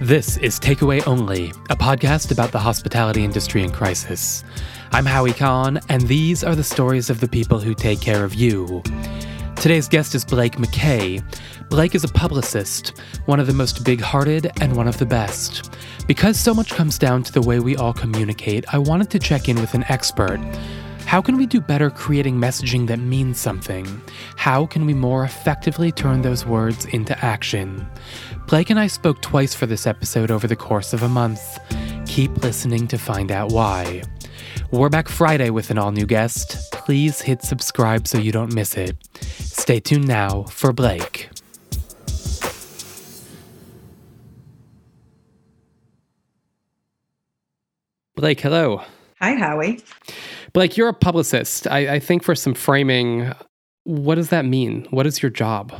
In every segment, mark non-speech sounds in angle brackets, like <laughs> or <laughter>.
This is Takeaway Only, a podcast about the hospitality industry in crisis. I'm Howie Kahn, and these are the stories of the people who take care of you. Today's guest is Blake McKay. Blake is a publicist, one of the most big hearted and one of the best. Because so much comes down to the way we all communicate, I wanted to check in with an expert. How can we do better creating messaging that means something? How can we more effectively turn those words into action? Blake and I spoke twice for this episode over the course of a month. Keep listening to find out why. We're back Friday with an all new guest. Please hit subscribe so you don't miss it. Stay tuned now for Blake. Blake, hello. Hi, Howie. Blake, you're a publicist. I, I think for some framing, what does that mean? What is your job?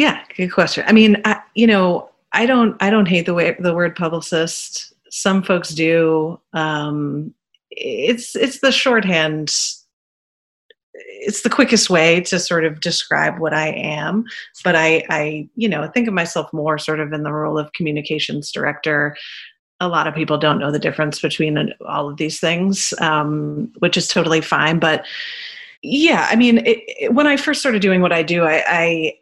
Yeah, good question. I mean, I, you know, I don't, I don't hate the way the word publicist. Some folks do. Um, it's, it's the shorthand. It's the quickest way to sort of describe what I am. But I, I, you know, think of myself more sort of in the role of communications director. A lot of people don't know the difference between all of these things, um, which is totally fine. But yeah, I mean, it, it, when I first started doing what I do, I, I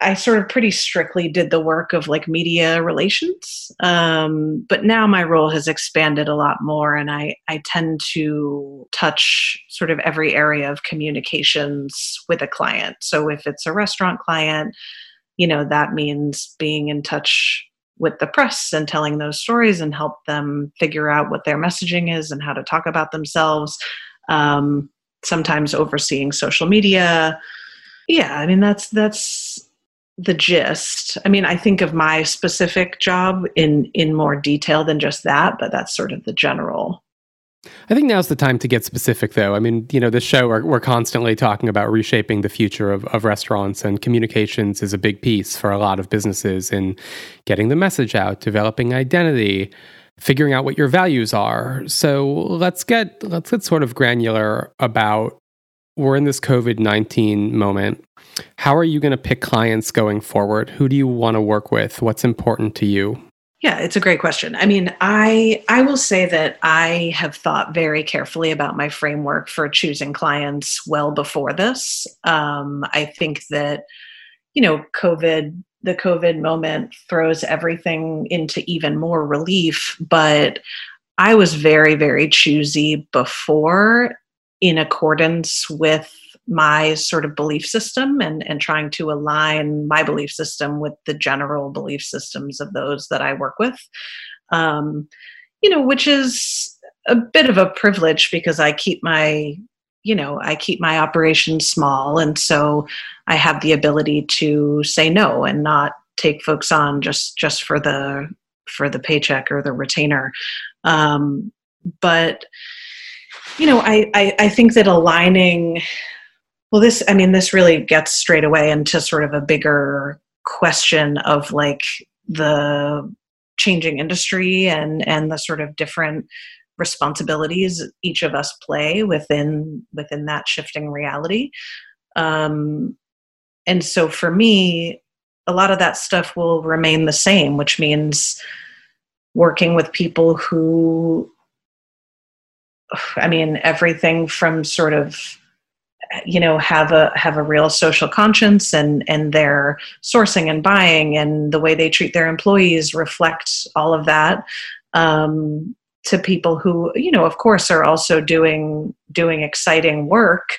I sort of pretty strictly did the work of like media relations. Um, but now my role has expanded a lot more, and I, I tend to touch sort of every area of communications with a client. So if it's a restaurant client, you know, that means being in touch with the press and telling those stories and help them figure out what their messaging is and how to talk about themselves. Um, sometimes overseeing social media. Yeah, I mean that's that's the gist. I mean, I think of my specific job in in more detail than just that, but that's sort of the general. I think now's the time to get specific, though. I mean, you know, this show we're, we're constantly talking about reshaping the future of, of restaurants, and communications is a big piece for a lot of businesses in getting the message out, developing identity, figuring out what your values are. So let's get let's get sort of granular about we're in this COVID 19 moment. How are you going to pick clients going forward? Who do you want to work with? What's important to you? Yeah, it's a great question. I mean, I I will say that I have thought very carefully about my framework for choosing clients well before this. Um, I think that you know, COVID, the COVID moment throws everything into even more relief, but I was very, very choosy before in accordance with my sort of belief system and, and trying to align my belief system with the general belief systems of those that I work with. Um, you know, which is a bit of a privilege because I keep my, you know, I keep my operations small. And so I have the ability to say no and not take folks on just, just for the, for the paycheck or the retainer. Um, but, you know, I, I, I think that aligning, well, this, I mean, this really gets straight away into sort of a bigger question of like the changing industry and and the sort of different responsibilities each of us play within within that shifting reality. Um, and so for me a lot of that stuff will remain the same which means working with people who I mean, everything from sort of you know have a have a real social conscience and and their sourcing and buying and the way they treat their employees reflect all of that um, to people who you know of course are also doing doing exciting work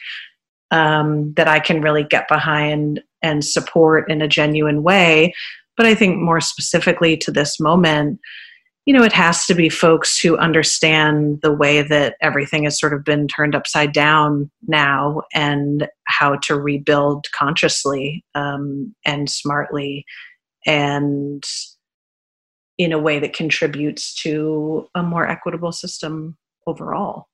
um, that I can really get behind and support in a genuine way. But I think more specifically to this moment you know, it has to be folks who understand the way that everything has sort of been turned upside down now and how to rebuild consciously um, and smartly and in a way that contributes to a more equitable system overall.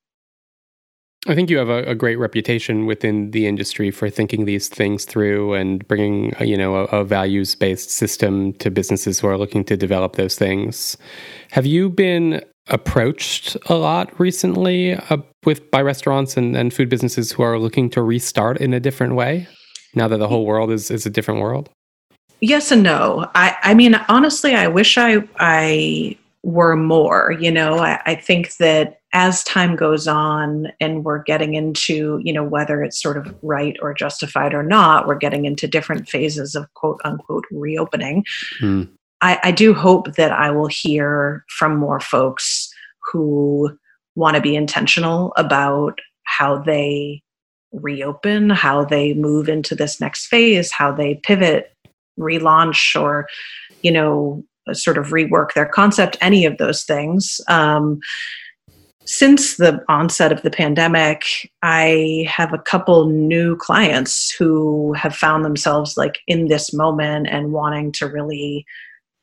I think you have a, a, great reputation within the industry for thinking these things through and bringing, a, you know, a, a values-based system to businesses who are looking to develop those things. Have you been approached a lot recently uh, with by restaurants and, and food businesses who are looking to restart in a different way now that the whole world is, is a different world? yes and no. I, I mean, honestly, I wish I I were more. You know, I, I think that as time goes on and we're getting into, you know, whether it's sort of right or justified or not, we're getting into different phases of quote unquote reopening. Hmm. I, I do hope that I will hear from more folks who want to be intentional about how they reopen, how they move into this next phase, how they pivot, relaunch, or, you know, sort of rework their concept, any of those things. Um, since the onset of the pandemic, I have a couple new clients who have found themselves like in this moment and wanting to really,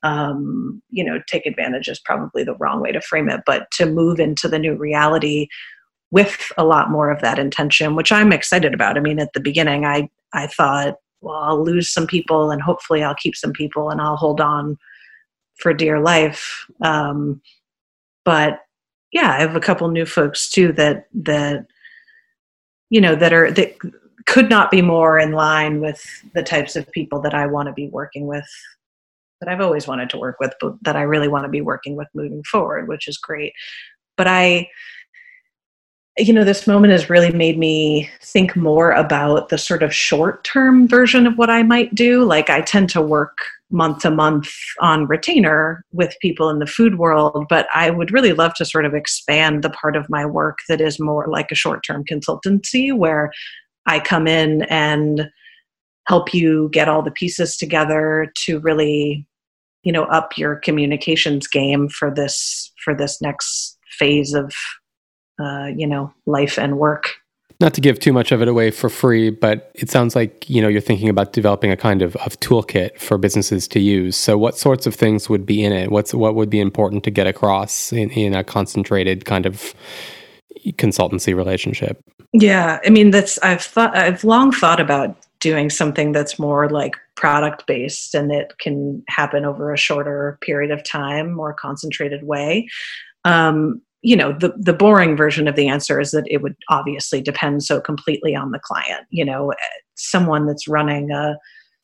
um, you know, take advantage is probably the wrong way to frame it, but to move into the new reality with a lot more of that intention, which I'm excited about. I mean, at the beginning, I I thought, well, I'll lose some people, and hopefully, I'll keep some people, and I'll hold on for dear life. Um, but yeah, I have a couple new folks too that that you know that are that could not be more in line with the types of people that I want to be working with that I've always wanted to work with, but that I really want to be working with moving forward, which is great. But I you know, this moment has really made me think more about the sort of short term version of what I might do. Like, I tend to work month to month on retainer with people in the food world, but I would really love to sort of expand the part of my work that is more like a short term consultancy where I come in and help you get all the pieces together to really you know up your communications game for this for this next phase of uh, you know life and work not to give too much of it away for free, but it sounds like you know you're thinking about developing a kind of, of toolkit for businesses to use. So, what sorts of things would be in it? What's what would be important to get across in, in a concentrated kind of consultancy relationship? Yeah, I mean that's I've thought I've long thought about doing something that's more like product based and it can happen over a shorter period of time, more concentrated way. Um, you know the the boring version of the answer is that it would obviously depend so completely on the client you know eh, someone that's running a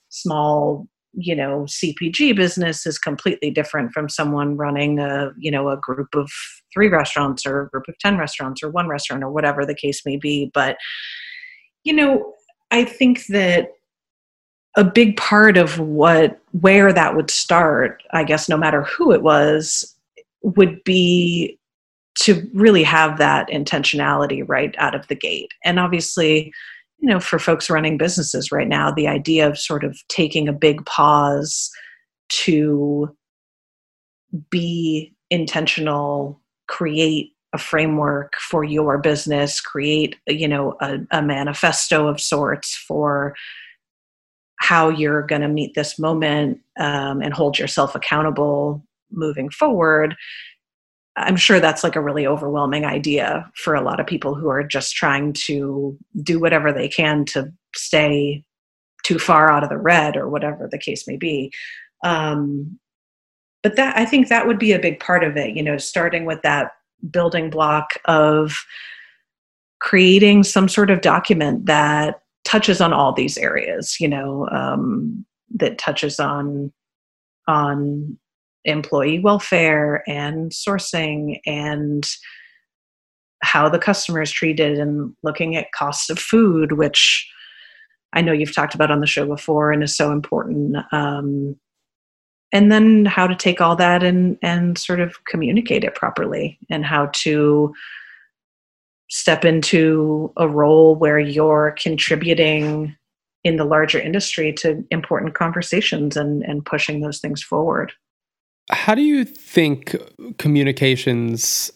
small you know cpg business is completely different from someone running a you know a group of three restaurants or a group of 10 restaurants or one restaurant or whatever the case may be. But you know i think that a big part of what where that would start i guess no matter who it was would be to really have that intentionality right out of the gate. And obviously, you know, for folks running businesses right now, the idea of sort of taking a big pause to be intentional, create a framework for your business, create, you know, a, a manifesto of sorts for how you're going to meet this moment um, and hold yourself accountable moving forward I'm sure that's like a really overwhelming idea for a lot of people who are just trying to do whatever they can to stay too far out of the red or whatever the case may be. Um, but that I think that would be a big part of it, you know, starting with that building block of creating some sort of document that touches on all these areas, you know, um, that touches on on employee welfare and sourcing and how the customer is treated and looking at costs of food, which I know you've talked about on the show before and is so important. Um, and then how to take all that and and sort of communicate it properly and how to step into a role where you're contributing in the larger industry to important conversations and and pushing those things forward how do you think communications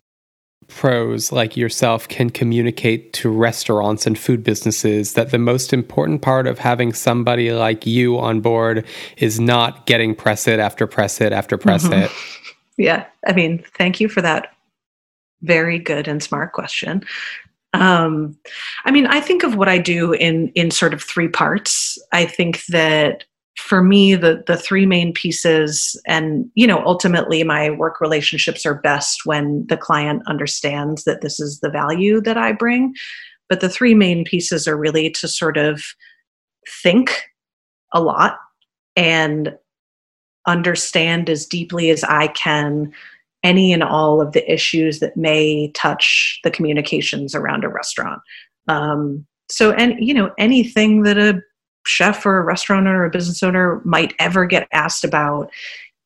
pros like yourself can communicate to restaurants and food businesses that the most important part of having somebody like you on board is not getting press it after press it after press mm-hmm. it? <laughs> Yeah. I mean, thank you for that very good and smart question. Um, I mean, I think of what I do in in sort of three parts. I think that for me the the three main pieces and you know ultimately my work relationships are best when the client understands that this is the value that I bring but the three main pieces are really to sort of think a lot and understand as deeply as I can any and all of the issues that may touch the communications around a restaurant. Um, so, and you know, anything that a chef or a restaurant owner or a business owner might ever get asked about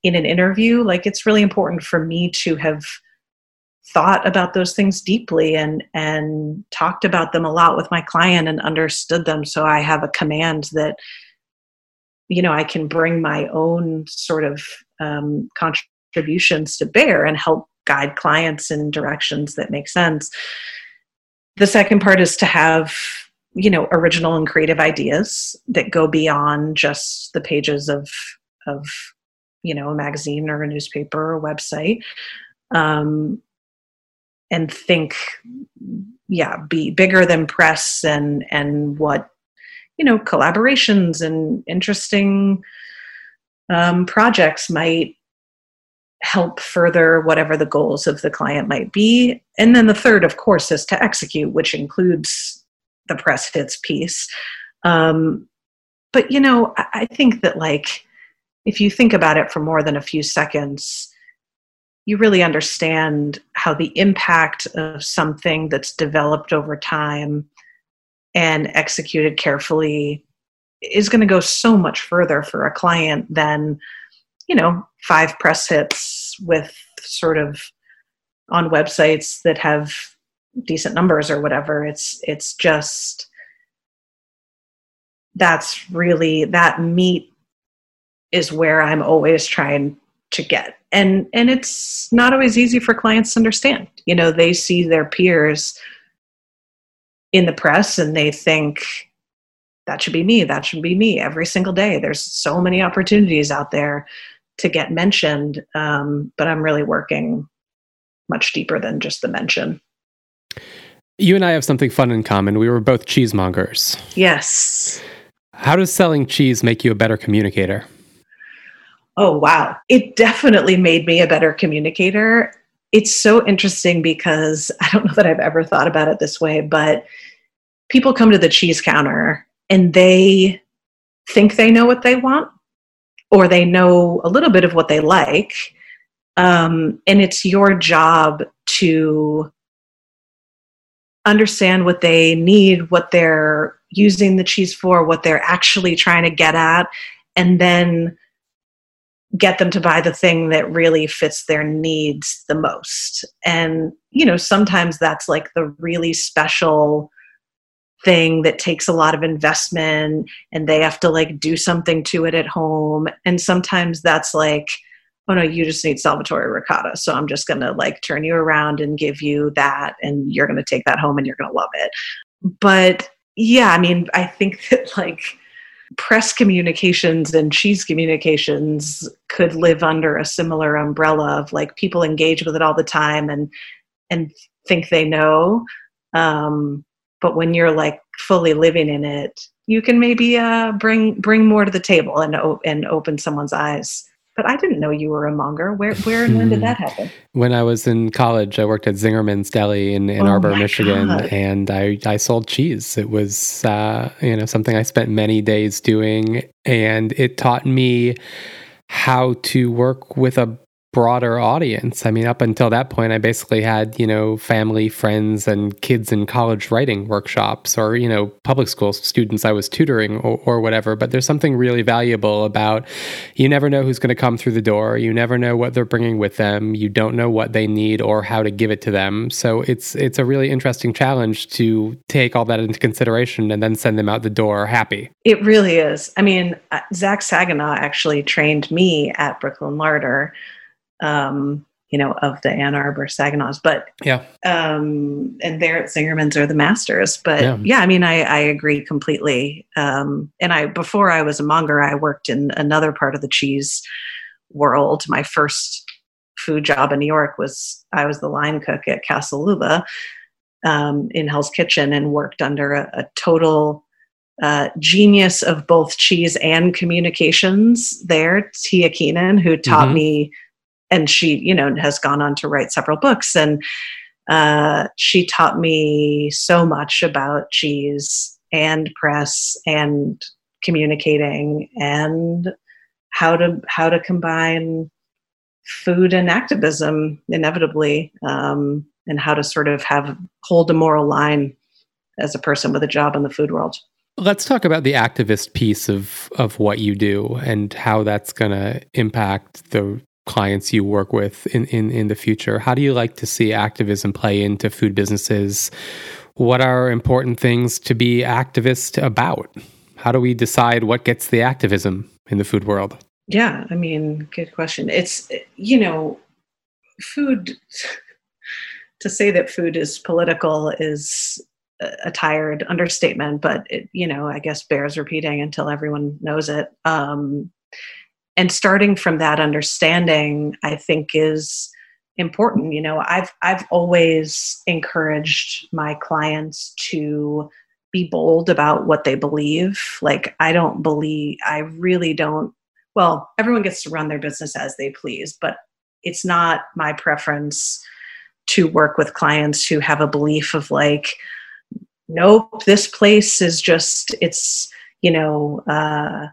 in an interview, like it's really important for me to have thought about those things deeply and and talked about them a lot with my client and understood them. So i have a command that you know i can bring my own sort of um, contributions to bear and help guide clients in directions that make sense. The second part is to have you know original and creative ideas that go beyond just the pages of of you know a magazine or a newspaper or a website. Um, and think yeah be bigger than press and and what you know collaborations and interesting um, projects might help further whatever the goals of the client might be. And then the third of course is to execute which includes the press hits piece. Um, but you know I, I think that like if you think about it for more than a few seconds you really understand how the impact of something that's developed over time and executed carefully is going to go so much further for a client than you know five press hits with sort of on websites that have decent numbers or whatever. It's it's just that's really that meat is where i'm always trying to get. And and it's not always easy for clients to understand. You know they see their peers in the press and they think that should be me that should be me every single day. There's so many opportunities out there to get mentioned um, but i'm really working much deeper than just the mention you and i have something fun in common we were both cheesemongers yes how does selling cheese make you a better communicator Oh, wow. It definitely made me a better communicator. It's so interesting because <laughs> I don't know that I've ever thought about it this way, but people come to the cheese counter and they think they know what they want or they know a little bit of what they like. Um, and it's your job to understand what they need, what they're using the cheese for, what they're actually trying to get at, and then get them to buy the thing that really fits their needs the most. And, you know, sometimes that's like the really special thing that takes a lot of investment and they have to like do something to it at home. And sometimes that's like, oh no, you just need Salvatore ricotta. So I'm just going to like turn you around and give you that and you're going to take that home and you're going to love it. But yeah, I mean, I think <laughs> that like, press communications and cheese communications could live under a similar umbrella of like people engage with it all the time and and think they know um, but when you're like fully living in it you can maybe uh, bring bring more to the table and and open someone's eyes but I didn't know you were a monger. Where, where, and when did that happen? When I was in college, I worked at Zingerman's Deli in Ann oh Arbor, Michigan, God. and I, I sold cheese. It was, uh, you know, something I spent many days doing, and it taught me how to work with a broader audience. I mean, up until that point, I basically had, you know, family, friends, and kids in college writing workshops or, you know, public school students I was tutoring or, or whatever. But there's something really valuable about you never know who's going to come through the door. You never know what they're bringing with them. You don't know what they need or how to give it to them. So it's it's a really interesting challenge to take all that into consideration and then send them out the door happy. It really is. I mean, uh, Zach Saginaw actually trained me at Brooklyn Larder um, you know, of the Ann Arbor Saginaws. But yeah, um, and there at Zingerman's are the masters. But yeah, yeah I mean, I, I agree completely. Um, and I before I was a monger, I worked in another part of the cheese world. My first food job in New York was I was the line cook at Casellula um, in Hell's Kitchen and worked under a, a total uh, genius of both cheese and communications there, Tia Keenan, who taught mm-hmm. me and she you know has gone on to write several books and uh, she taught me so much about cheese and press and communicating and how to how to combine food and activism inevitably um, and how to sort of have hold a moral line as a person with a job in the food world. Let's talk about the activist piece of of what you do and how that's going to impact the clients you work with in, in in the future how do you like to see activism play into food businesses what are important things to be activist about how do we decide what gets the activism in the food world yeah, I mean, good question. It's, you know, food, <laughs> to say that food is political is a tired understatement, but it, you know, I guess bears repeating until everyone knows it. Um, and starting from that understanding, I think is important. You know, I've I've always encouraged my clients to be bold about what they believe. Like I don't believe I really don't well, everyone gets to run their business as they please, but it's not my preference to work with clients who have a belief of like, nope, this place is just, it's, you know, uh,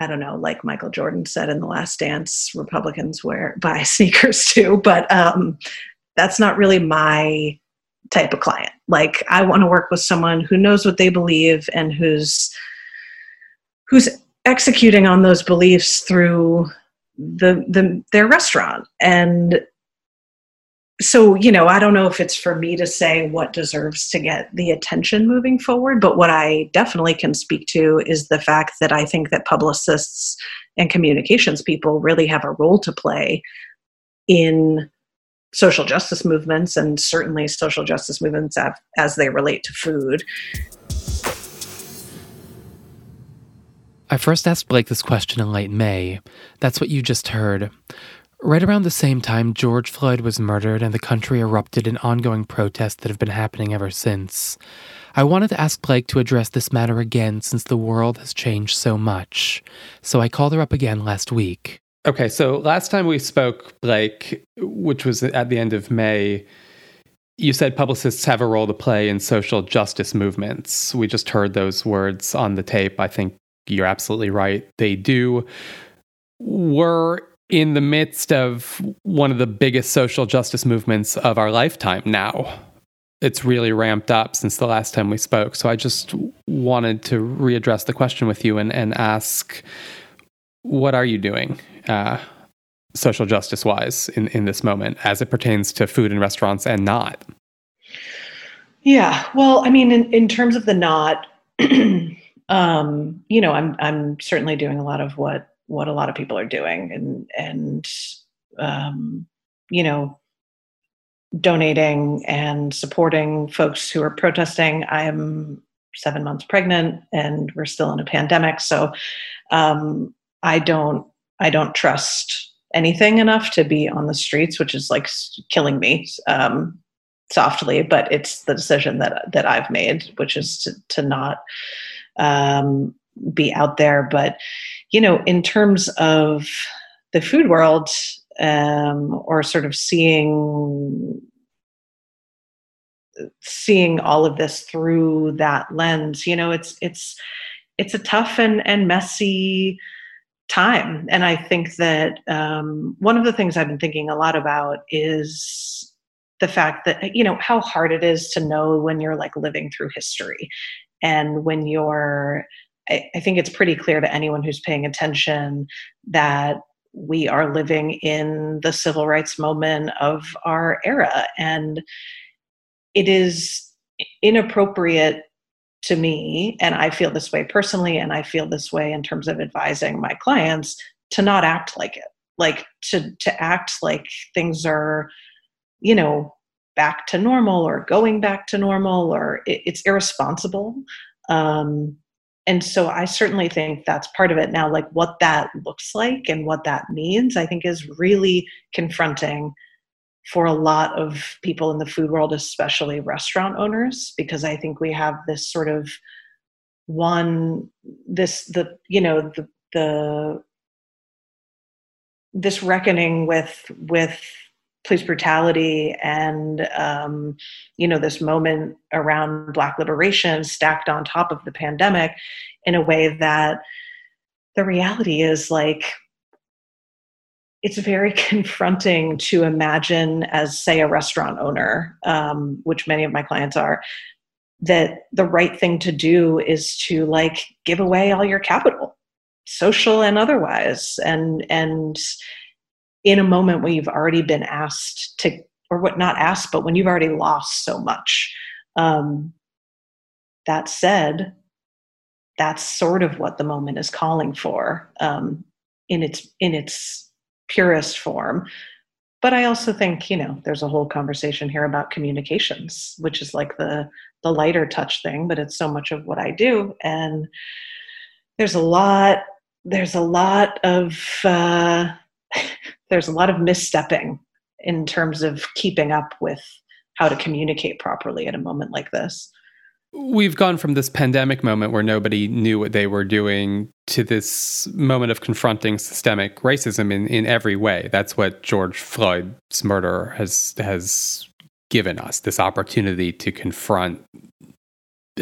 I don't know, like Michael Jordan said in The Last Dance, Republicans wear <laughs> buy sneakers too, but um, that's not really my type of client. Like I want to work with someone who knows what they believe and who's who's executing on those beliefs through the, the their restaurant and so you know i don't know if it's for me to say what deserves to get the attention moving forward but what i definitely can speak to is the fact that i think that publicists and communications people really have a role to play in social justice movements and certainly social justice movements as they relate to food I first asked Blake this question in late May. That's what you just heard. Right around the same time George Floyd was murdered and the country erupted in ongoing protests that have been happening ever since. I wanted to ask Blake to address this matter again since the world has changed so much. So I called her up again last week. Okay, so last time we spoke, Blake, which was at the end of May, you said publicists have a role to play in social justice movements. We just heard those words on the tape, I think you're absolutely right. They do. We're in the midst of one of the biggest social justice movements of our lifetime now. It's really ramped up since the last time we spoke. So I just wanted to readdress the question with you and, and ask what are you doing uh, social justice wise in, in this moment as it pertains to food and restaurants and not? Yeah, well, I mean, in, in terms of the not, <clears throat> um, you know, I'm I'm certainly doing a lot of what what a lot of people are doing, and and um, you know, donating and supporting folks who are protesting. I am seven months pregnant, and we're still in a pandemic, so um, I don't I don't trust anything enough to be on the streets, which is like killing me um, softly. But it's the decision that that I've made, which is to to not um, be out there. But, you know, in terms of the food world um, or sort of seeing seeing all of this through that lens you know it's it's it's a tough and and messy time. And i think that um, one of the things i've been thinking a lot about is the fact that you know how hard it is to know when you're like living through history and when you're I, I think it's pretty clear to anyone who's paying attention that we are living in the civil rights moment of our era. And it is inappropriate to me and i feel this way personally and i feel this way in terms of advising my clients to not act like it. Like to to act like things are you know back to normal or going back to normal or it, it's irresponsible. Um, and so i certainly think that's part of it. Now like what that looks like and what that means i think is really confronting for a lot of people in the food world especially restaurant owners because i think we have this sort of one this the you know the the this reckoning with with police brutality and um, you know this moment around black liberation stacked on top of the pandemic in a way that the reality is like it's very <laughs> confronting to imagine as say a restaurant owner um, which many of my clients are that the right thing to do is to like give away all your capital social and otherwise and and in a moment where you've already been asked to or what not asked but when you've already lost so much. Um, that said that's sort of what the moment is calling for um, in its in its purest form. But i also think you know there's a whole conversation here about communications which is like the the lighter touch thing but it's so much of what i do. And there's a lot there's a lot of uh, <laughs> there's a lot of misstepping in terms of keeping up with how to communicate properly at a moment like this We've gone from this pandemic moment where nobody knew what they were doing to this moment of confronting systemic racism in, in every way. That's what George Floyd's murder has has given us this opportunity to confront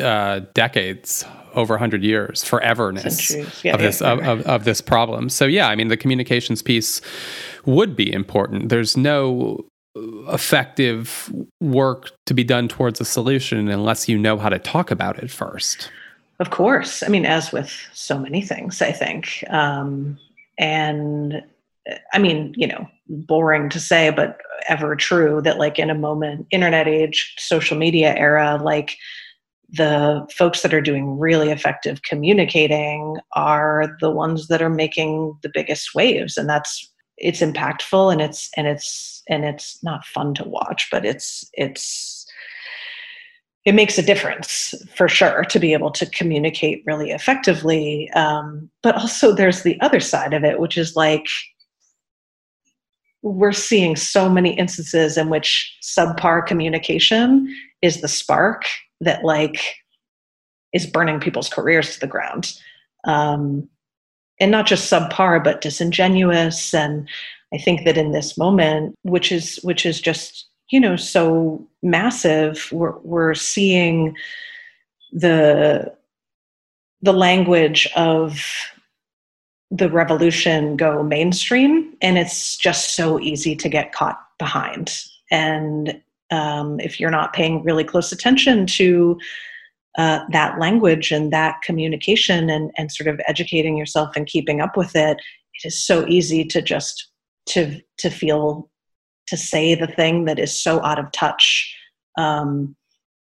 uh, decades, over 100 years, foreverness yeah, of this yeah, of, of, of this problem. So yeah, I mean the communications piece would be important. There's no effective work to be done towards a solution unless you know how to talk about it first. Of course. I mean, as with so many things, I think. Um, and I mean, you know, boring to say, but ever true that, like, in a moment, internet age, social media era, like, the folks that are doing really effective communicating are the ones that are making the biggest waves. And that's it's impactful and it's and it's and it's not fun to watch but it's it's it makes a difference for sure to be able to communicate really effectively. Um, but also there's the other side of it which is like we're seeing so many instances in which subpar communication is the spark that like is burning people's careers to the ground. Um, and not just subpar but disingenuous. And i think that in this moment which is which is just you know so massive we're, we're seeing the the language of the revolution go mainstream. And it's just so easy to get caught behind. And um, if you're not paying really close attention to uh, that language and that communication and, and sort of educating yourself and keeping up with it, it is so easy to just to to feel to say the thing that is so out of touch. Um,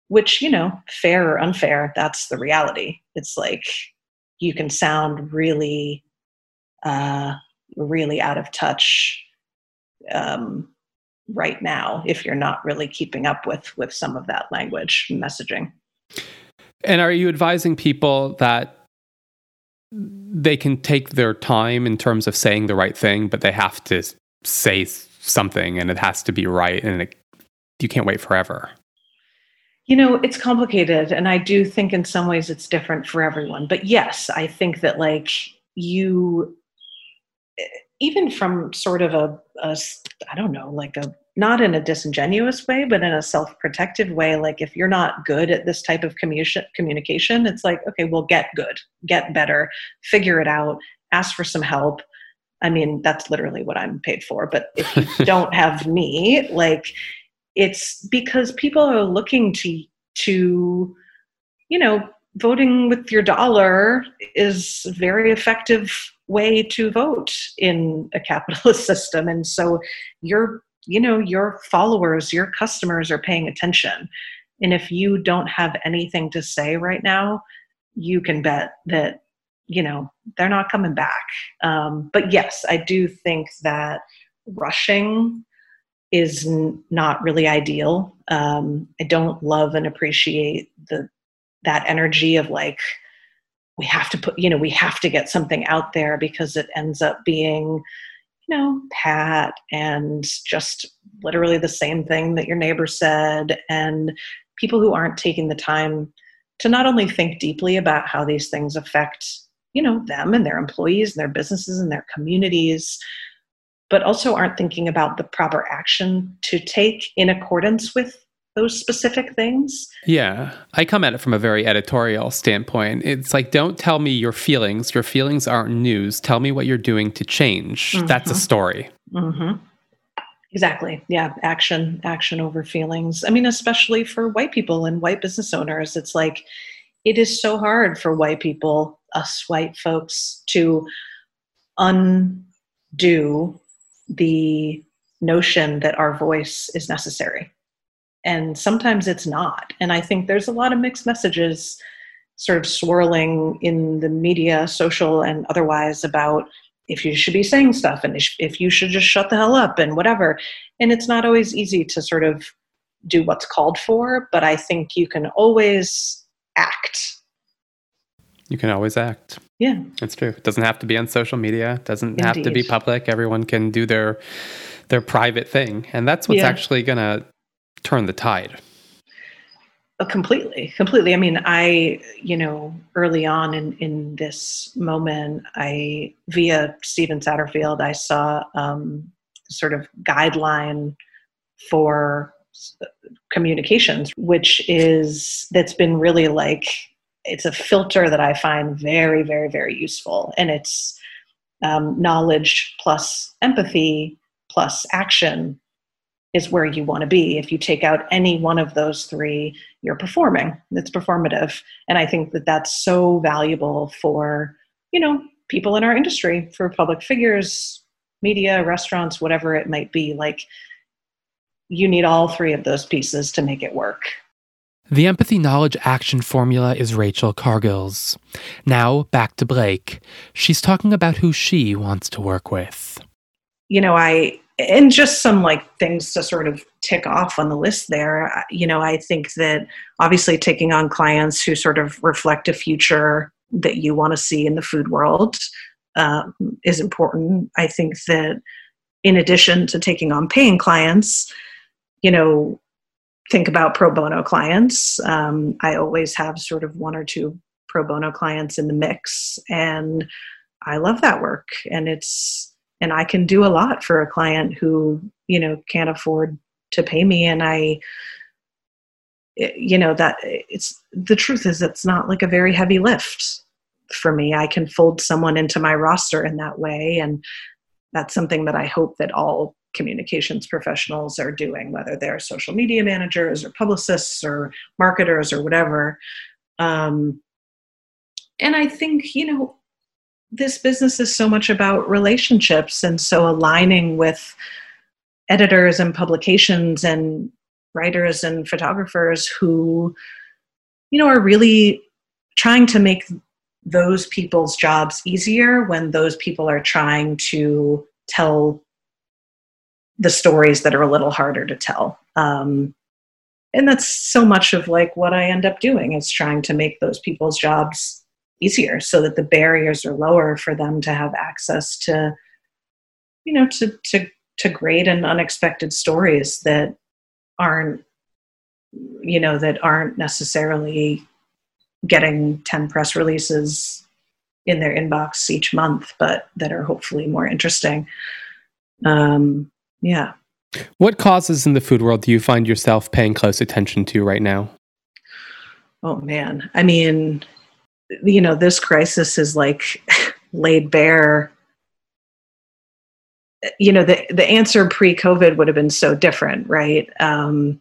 which you know, fair or unfair, that's the reality. It's like you can sound really, uh, really out of touch um, right now if you're not really keeping up with with some of that language messaging. And are you advising people that they can take their time in terms of saying the right thing, but they have to say something and it has to be right and it, you can't wait forever? You know, it's complicated. And I do think in some ways it's different for everyone. But yes, I think that like you, even from sort of a, a I don't know, like a not in a disingenuous way, but in a self protective way. Like, if you're not good at this type of communication, it's like, okay, well, get good, get better, figure it out, ask for some help. I mean, that's literally what I'm paid for. But if you <laughs> don't have me, like, it's because people are looking to, to, you know, voting with your dollar is a very effective way to vote in a capitalist <laughs> system. And so you're you know your followers your customers are paying attention. And if you don't have anything to say right now you can bet that you know they're not coming back. Um, but yes i do think that rushing is n- not really ideal. Um, i don't love and appreciate the that energy of like we have to put you know we have to get something out there because it ends up being know, pat and just literally the same thing that your neighbor said, and people who aren't taking the time to not only think deeply about how these things affect, you know, them and their employees and their businesses and their communities, but also aren't thinking about the proper action to take in accordance with those specific things. Yeah. I come at it from a very editorial standpoint. It's like, don't tell me your feelings. Your feelings aren't news. Tell me what you're doing to change. Mm-hmm. That's a story. Mm-hmm. Exactly. Yeah. Action, action over feelings. I mean, especially for white people and white business owners, it's like it is so hard for white people, us white folks, to undo the notion that our voice is necessary. And sometimes it's not. And I think there's a lot of mixed messages sort of swirling in the media, social and otherwise, about if you should be saying stuff and if you should just shut the hell up and whatever. And it's not always easy to sort of do what's called for, but I think you can always act. You can always act. Yeah. That's true. It doesn't have to be on social media. It doesn't Indeed. have to be public. Everyone can do their their private thing. And that's what's yeah. actually gonna turn the tide. Uh, completely completely i mean i you know early on in in this moment i via stephen satterfield i saw um, sort of guideline for communications which is that's been really like it's a filter that i find very very very useful and it's um, knowledge plus empathy plus action is where you want to be. If you take out any one of those three, you're performing. It's performative. And I think that that's so valuable for, you know, people in our industry, for public figures, media, restaurants, whatever it might be. Like, you need all three of those pieces to make it work. The empathy knowledge action formula is Rachel Cargle's. Now, back to Blake. She's talking about who she wants to work with. You know, I and just some like things to sort of tick off on the list there. You know i think that obviously taking on clients who sort of reflect a future that you want to see in the food world um, is important. I think that in addition to taking on paying clients you know think about pro bono clients. Um, i always have sort of one or two pro bono clients in the mix and i love that work and it's and I can do a lot for a client who you know can't afford to pay me. And I you know that it's the truth is it's not like a very heavy lift for me. I can fold someone into my roster in that way. And that's something that I hope that all communications professionals are doing whether they're social media managers or publicists or marketers or whatever. Um, and I think you know this business is so much about relationships and so aligning with editors and publications and writers and photographers who you know are really trying to make those people's jobs easier when those people are trying to tell the stories that are a little harder to tell. Um, and that's so much of like what i end up doing is trying to make those people's jobs easier so that the barriers are lower for them to have access to you know to to to great and unexpected stories that aren't you know that aren't necessarily getting 10 press releases in their inbox each month but that are hopefully more interesting. Um yeah. What causes in the food world do you find yourself paying close attention to right now? Oh man. I mean you know this crisis is like laid bare. You know the the answer pre-covid would have been so different right? Um,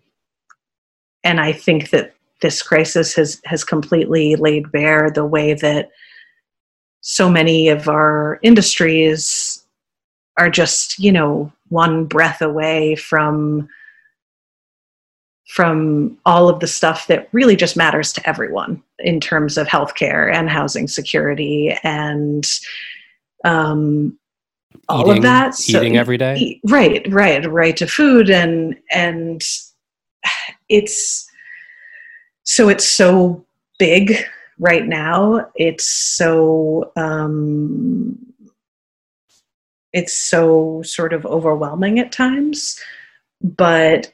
and i think that this crisis has has completely laid bare the way that so many of our industries are just you know one breath away from from all of the stuff that really just matters to everyone in terms of healthcare and housing security and um, all eating, of that. Eating every day, eat, right, right, right to food and and it's so it's so big right now. It's so um, it's so sort of overwhelming at times, but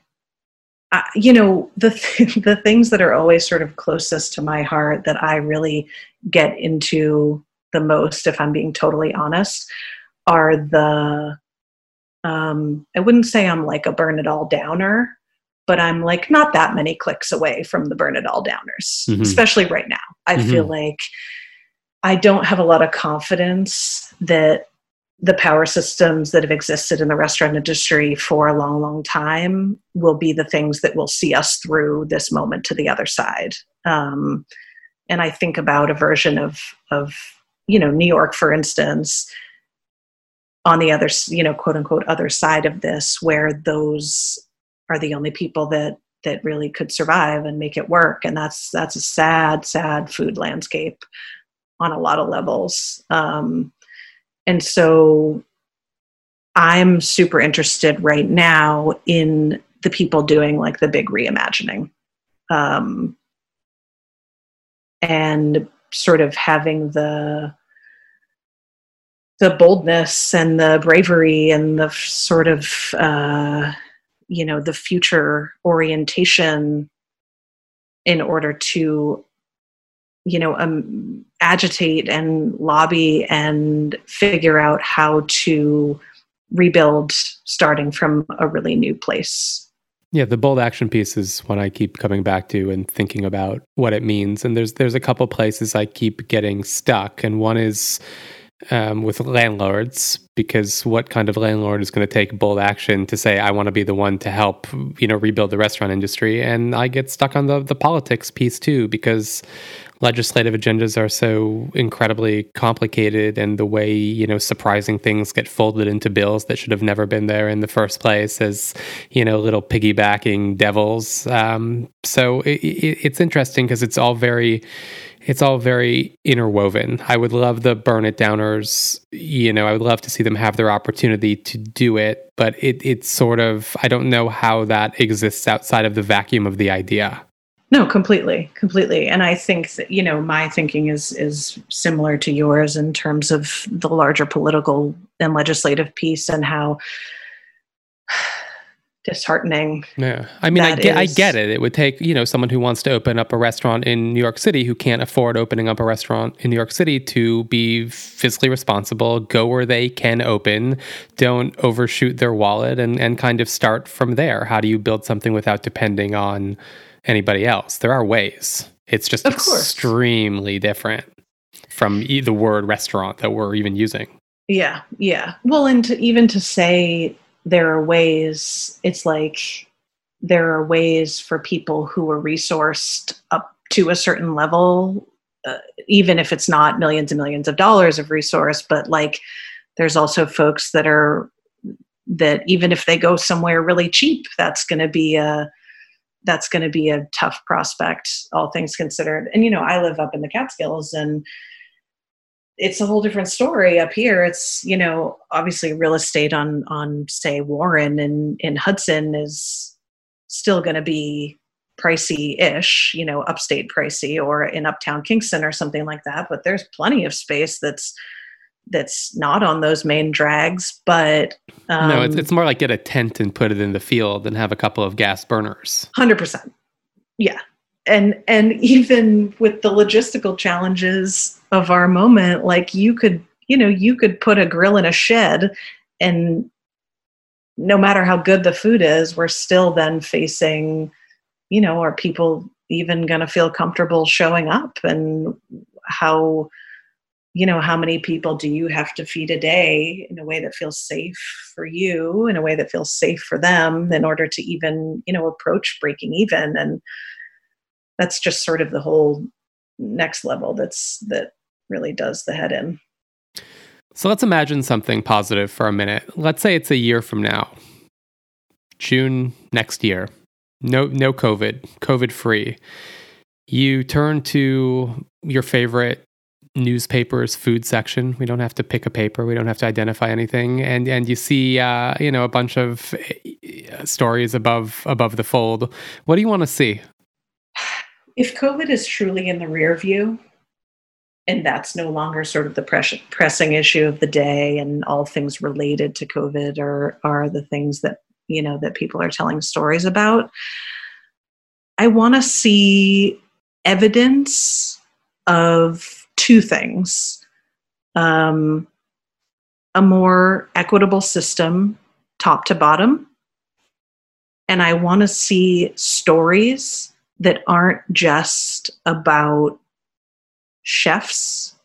uh, you know the th- <laughs> the things that are always sort of closest to my heart that I really get into the most, if I'm being totally honest, are the um, I wouldn't say I'm like a burn it all downer, but I'm like not that many clicks away from the burn it all downers, mm-hmm. especially right now. I mm-hmm. feel like I don't have a lot of confidence that the power systems that have existed in the restaurant industry for a long, long time will be the things that will see us through this moment to the other side. Um, and I think about a version of of you know New York, for instance, on the other you know quote unquote other side of this, where those are the only people that that really could survive and make it work, and that's that's a sad, sad food landscape on a lot of levels. Um, and so I'm super interested right now in the people doing like the big reimagining. Um, and sort of having the the boldness and the bravery and the sort of uh, you know the future orientation in order to you know um, agitate and lobby and figure out how to rebuild starting from a really new place yeah, the bold action piece is what I keep coming back to and thinking about what it means. And there's there's a couple places I keep getting stuck, and one is um, with landlords because what kind of landlord is going to take bold action to say I want to be the one to help you know rebuild the restaurant industry? And I get stuck on the the politics piece too because legislative agendas are so incredibly complicated and the way you know surprising things get folded into bills that should have never been there in the first place as you know little piggybacking devils um, so it, it, it's interesting because it's all very it's all very interwoven. I would love the burn it downers, you know, I would love to see them have their opportunity to do it, but it it's sort of I don't know how that exists outside of the vacuum of the idea. No, completely, completely. And I think that, you know, my thinking is is similar to yours in terms of the larger political and legislative piece and how <sighs> disheartening. Yeah. I mean, I get, I get it. It would take, you know, someone who wants to open up a restaurant in New York City who can't afford opening up a restaurant in New York City to be fiscally responsible, go where they can open, don't overshoot their wallet and, and kind of start from there. How do you build something without depending on anybody else. There are ways. It's just extremely different from the word restaurant that we're even using. Yeah, yeah. Well, and to, even to say there are ways, it's like there are ways for people who are resourced up to a certain level, uh, even if it's not millions and millions of dollars of resource, but like there's also folks that are that even if they go somewhere really cheap, that's going to be a that's going to be a tough prospect, all things considered. And, you know, I live up in the Catskills and it's a whole different story up here. It's, you know, obviously real estate on, on say Warren and in Hudson is still going to be pricey-ish, you know, upstate pricey or in uptown Kingston or something like that. But there's plenty of space that's that's not on those main drags. But um, no, it's, um, it's more like get a tent and put it in the field and have a couple of gas burners. Hundred percent, yeah. And and <laughs> even with the logistical challenges of our moment, like you could, you know, you could put a grill in a shed, and no matter how good the food is, we're still then facing, you know, are people even going to feel comfortable showing up and how you know how many people do you have to feed a day in a way that feels safe for you in a way that feels safe for them in order to even you know approach breaking even? And that's just sort of the whole next level that's that really does the head in. So let's imagine something positive for a minute. Let's say it's a year from now. June next year. No no covid covid free you turn to your favorite newspapers food section. We don't have to pick a paper. We don't have to identify anything. And and you see, uh, you know, a bunch of uh, stories above above the fold. What do you want to see? If COVID is truly in the rear view, and that's no longer sort of the press- pressing issue of the day, and all things related to COVID are are the things that you know that people are telling stories about. I want to see evidence of two things um, a more equitable system, top to bottom, and I want to see stories that aren't just about chefs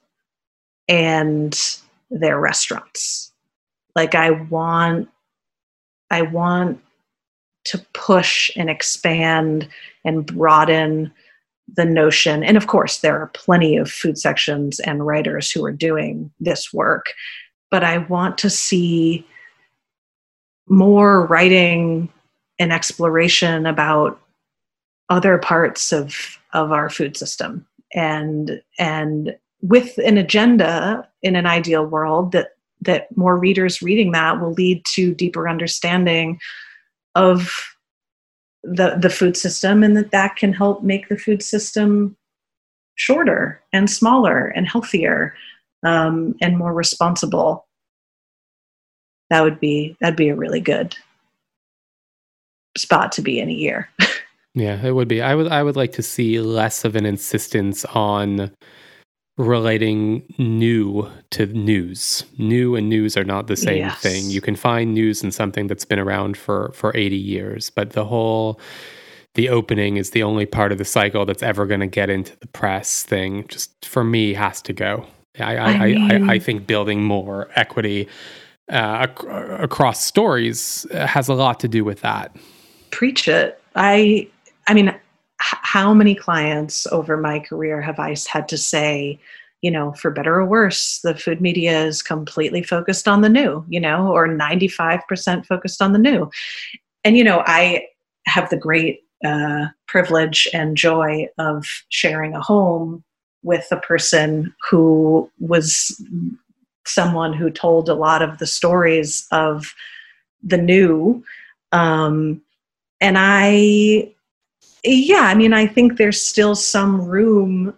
and their restaurants. Like I want I want to push and expand and broaden the notion and of course there are plenty of food sections and writers who are doing this work but i want to see more writing and exploration about other parts of of our food system. And and with an agenda in an ideal world that that more readers reading that will lead to deeper understanding of the the food system and that that can help make the food system shorter and smaller and healthier um, and more responsible. That would be that'd be a really good spot to be in a year. <laughs> Yeah it would be. I would i would like to see less of an insistence on relating new to news. New and news are not the same yes. thing. You can find news in something that's been around for for 80 years, but the whole the opening is the only part of the cycle that's ever going to get into the press thing. Just for me, has to go. I I, I, mean, I, I think building more equity uh, ac- across stories has a lot to do with that. Preach it. I I mean, how many clients over my career have I had to say, you know, for better or worse, the food media is completely focused on the new, you know, or 95% focused on the new. And, you know, I have the great uh, privilege and joy of sharing a home with a person who was someone who told a lot of the stories of the new. Um, and I yeah, I mean, I think there's still some room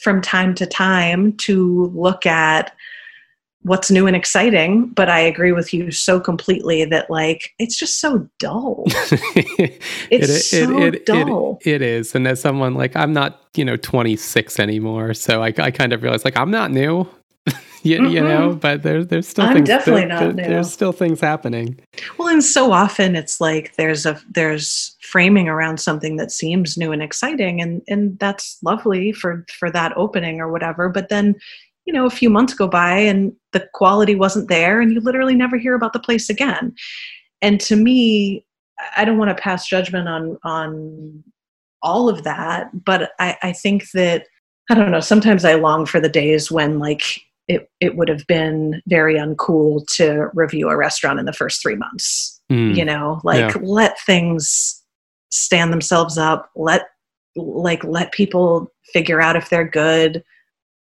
from time to time to look at what's new and exciting but i agree with you so completely that like it's just so dull. <laughs> It's it, so it, dull it, it is and as someone like i'm not you know 26 anymore so i, I kind of realize like i'm not new you, mm-hmm. you know but there's there's still I'm things definitely there, not there, there's still things happening. Well and so often it's like there's a there's framing around something that seems new and exciting and and that's lovely for for that opening or whatever but then you know a few months go by and the quality wasn't there and you literally never hear about the place again. And to me i don't want to pass judgment on on all of that but i i think that i don't know sometimes i long for the days when like it, it would have been very uncool to review a restaurant in the first three months. Mm. You know, like yeah. let things stand themselves up. Let like let people figure out if they're good.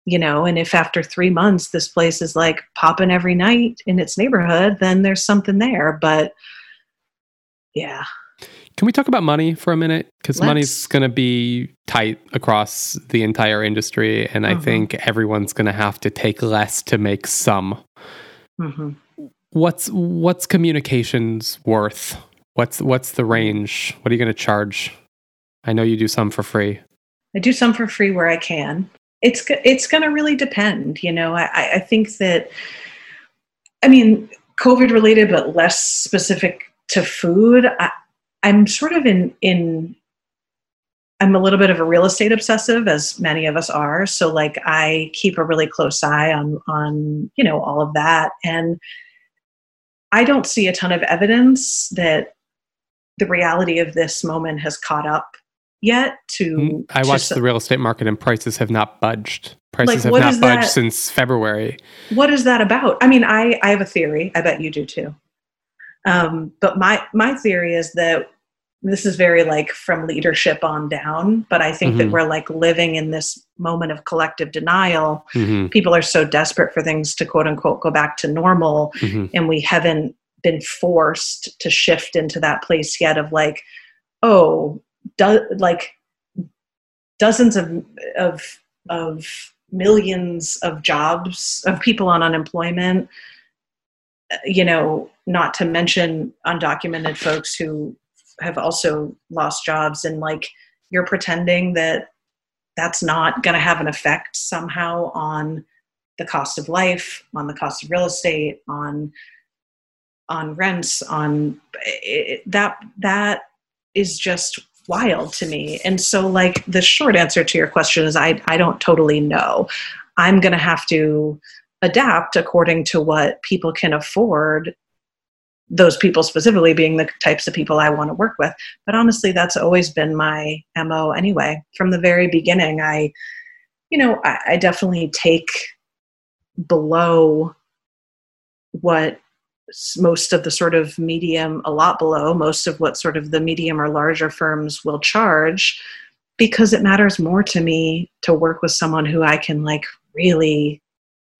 You know, and if after three months this place is like popping every night in its neighborhood, then there's something there. But yeah, can we talk about money for a minute? Because money's going to be tight across the entire industry, and mm-hmm. I think everyone's going to have to take less to make some. Mm-hmm. What's what's communications worth? What's what's the range? What are you going to charge? I know you do some for free. I do some for free where I can. It's it's going to really depend. You know, I, I think that. I mean, COVID related, but less specific to food. I, I'm sort of in in I'm a little bit of a real estate obsessive, as many of us are. So like I keep a really close eye on on you know all of that, and I don't see a ton of evidence that the reality of this moment has caught up yet. To mm, I watched the real estate market, and prices have not budged. Prices like, have not budged that, since February. What is that about? I mean, I I have a theory. I bet you do too. Um, but my my theory is that this is very like from leadership on down but i think mm-hmm. that we're like living in this moment of collective denial mm-hmm. people are so desperate for things to quote unquote go back to normal mm-hmm. and we haven't been forced to shift into that place yet of like oh do, like dozens of of of millions of jobs of people on unemployment you know not to mention undocumented folks who have also lost jobs and like you're pretending that that's not going to have an effect somehow on the cost of life on the cost of real estate on on rents on it, that that is just wild to me. And so like the short answer to your question is I I don't totally know. I'm going to have to adapt according to what people can afford those people specifically being the types of people I want to work with. But honestly, that's always been my MO anyway. From the very beginning, I, you know, I, I definitely take below what most of the sort of medium, a lot below most of what sort of the medium or larger firms will charge because it matters more to me to work with someone who I can like really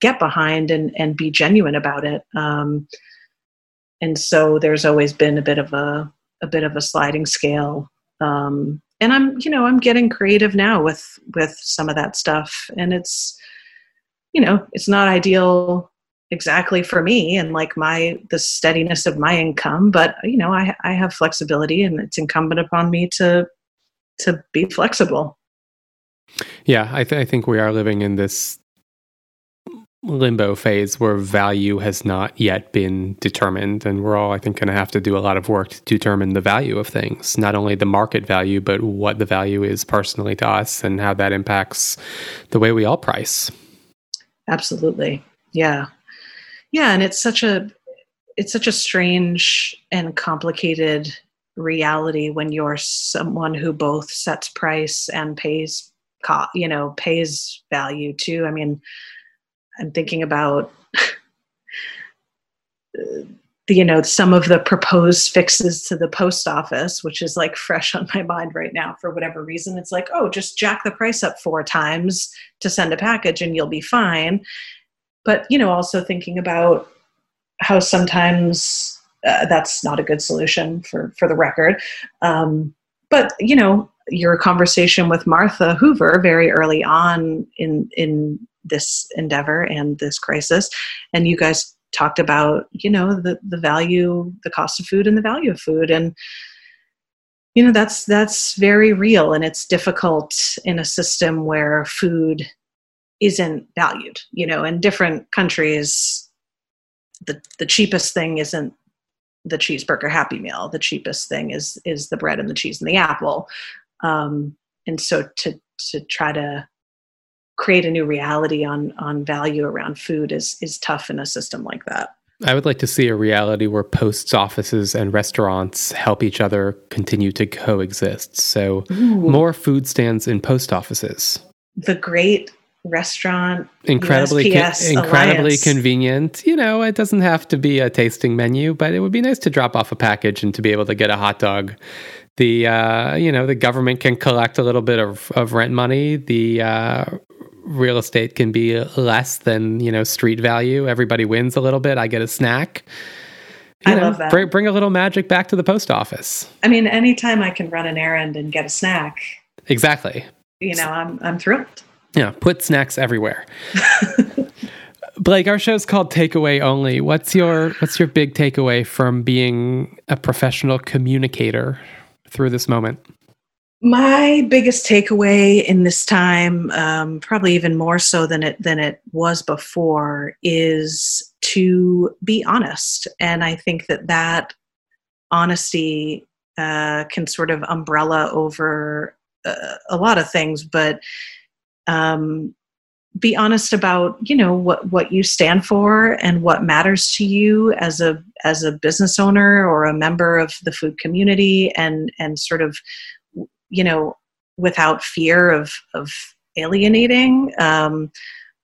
get behind and, and be genuine about it. Um, and so there's always been a bit of a, a bit of a sliding scale. Um, and I'm, you know, I'm getting creative now with, with some of that stuff and it's, you know, it's not ideal exactly for me and like my the steadiness of my income but you know i i have flexibility and it's incumbent upon me to to be flexible yeah i, th- I think we are living in this limbo phase where value has not yet been determined. And we're all i think going to have to do a lot of work to determine the value of things not only the market value but what the value is personally to us and how that impacts the way we all price. Absolutely. Yeah. Yeah and it's such a it's such a strange and complicated reality when you're someone who both sets price and pays you know pays value too. I mean i'm thinking about you know some of the proposed fixes to the post office which is like fresh on my mind right now for whatever reason. It's like oh just jack the price up four times to send a package and you'll be fine. But you know also thinking about how sometimes uh, that's not a good solution for for the record. Um, but you know your conversation with martha hoover very early on in in this endeavor and this crisis. And you guys talked about you know the the value the cost of food and the value of food. And you know that's that's very real. And it's difficult in a system where food isn't valued you know in different countries the the cheapest thing isn't the cheeseburger happy meal. The cheapest thing is is the bread and the cheese and the apple. Um, and so to to try to create a new reality on on value around food is is tough in a system like that I would like to see a reality where post offices and restaurants help each other continue to coexist. So, Ooh. more food stands in post offices. The great restaurant incredibly con- incredibly convenient you know it doesn't have to be a tasting menu but it would be nice to drop off a package and to be able to get a hot dog the uh, you know the government can collect a little bit of, of rent money the uh, real estate can be less than you know street value everybody wins a little bit i get a snack you I know, love that. Bring, bring a little magic back to the post office. I mean, anytime I can run an errand and get a snack. Exactly. You know, I'm I'm thrilled. Yeah, put snacks everywhere. <laughs> Blake, our show's called Takeaway Only. What's your what's your big takeaway from being a professional communicator through this moment? My biggest takeaway in this time, um, probably even more so than it than it was before, is to be honest. And I think that that honesty uh, can sort of umbrella over uh, a lot of things, but um, be honest about you know what what you stand for and what matters to you as a as a business owner or a member of the food community and and sort of you know without fear of of alienating um,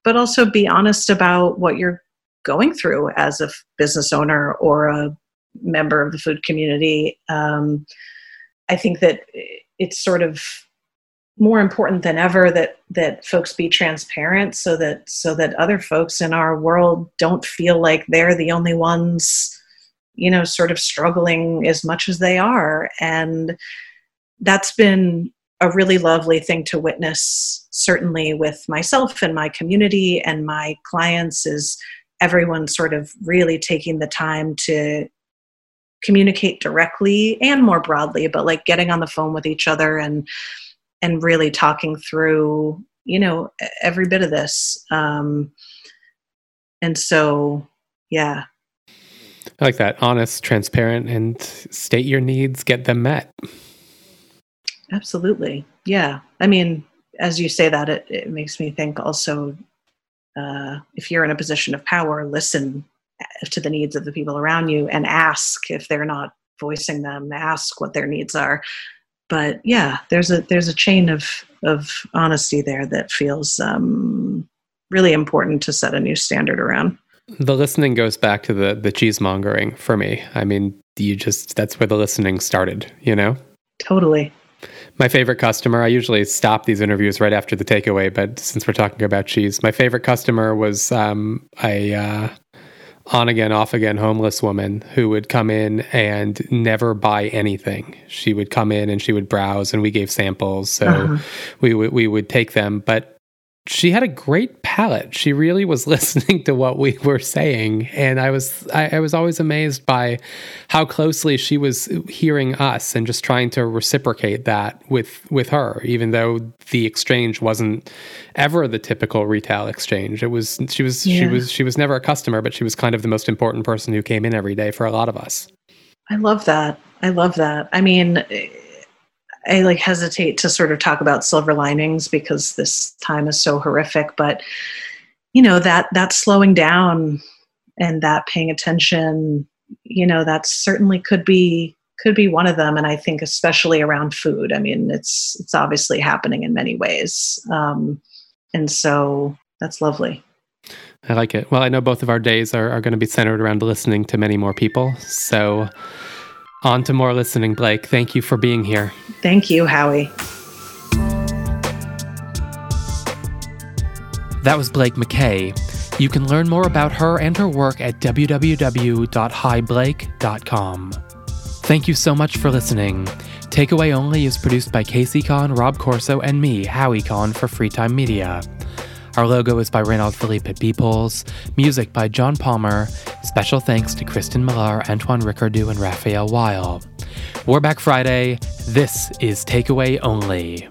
but also be honest about what you're going through as a business owner or a member of the food community. Um, i think that it's sort of more important than ever that that folks be transparent so that so that other folks in our world don't feel like they're the only ones you know sort of struggling as much as they are. And that's been a really lovely thing to witness certainly with myself and my community and my clients is everyone sort of really taking the time to communicate directly and more broadly but like getting on the phone with each other and and really talking through you know every bit of this. Um and so yeah. I like that. Honest transparent and state your needs get them met Absolutely. Yeah. I mean, as you say that, it, it makes me think also uh, if you're in a position of power, listen to the needs of the people around you and ask if they're not voicing them, ask what their needs are. But yeah, there's a there's a chain of of honesty there that feels um, really important to set a new standard around. The listening goes back to the the cheesemongering for me. I mean, you just that's where the listening started, you know? Totally. My favorite customer, I usually stop these interviews right after the takeaway, but since we're talking about cheese, my favorite customer was um, a uh, on again, off again homeless woman who would come in and never buy anything. She would come in and she would browse, and we gave samples, so uh-huh. we would we would take them. But she had a great palate. She really was <laughs> listening to what we were saying, and I was I, I, was always amazed by how closely she was hearing us and just trying to reciprocate that with with her, even though the exchange wasn't ever the typical retail exchange. It was she was yeah. she was she was never a customer, but she was kind of the most important person who came in every day for a lot of us. I love that. I love that. I mean I like hesitate to sort of talk about silver linings because this time is so horrific, but you know that that slowing down and that paying attention, you know, that certainly could be could be one of them. And I think especially around food. I mean, it's it's obviously happening in many ways, um, and so that's lovely. I like it. Well, I know both of our days are, are going to be centered around listening to many more people. So on to more listening, Blake. Thank you for being here. Thank you, Howie. That was Blake McKay. You can learn more about her and her work at www.highblake.com. Thank you so much for listening. Takeaway Only is produced by Casey Kahn, Rob Corso, and me, Howie Kahn, for Freetime Media. Our logo is by Philippe at Be-Poles, music by John Palmer. Special thanks to Kristen Millar, Antoine Ricardou, and Raphael Weil. We're back Friday. This is Takeaway Only.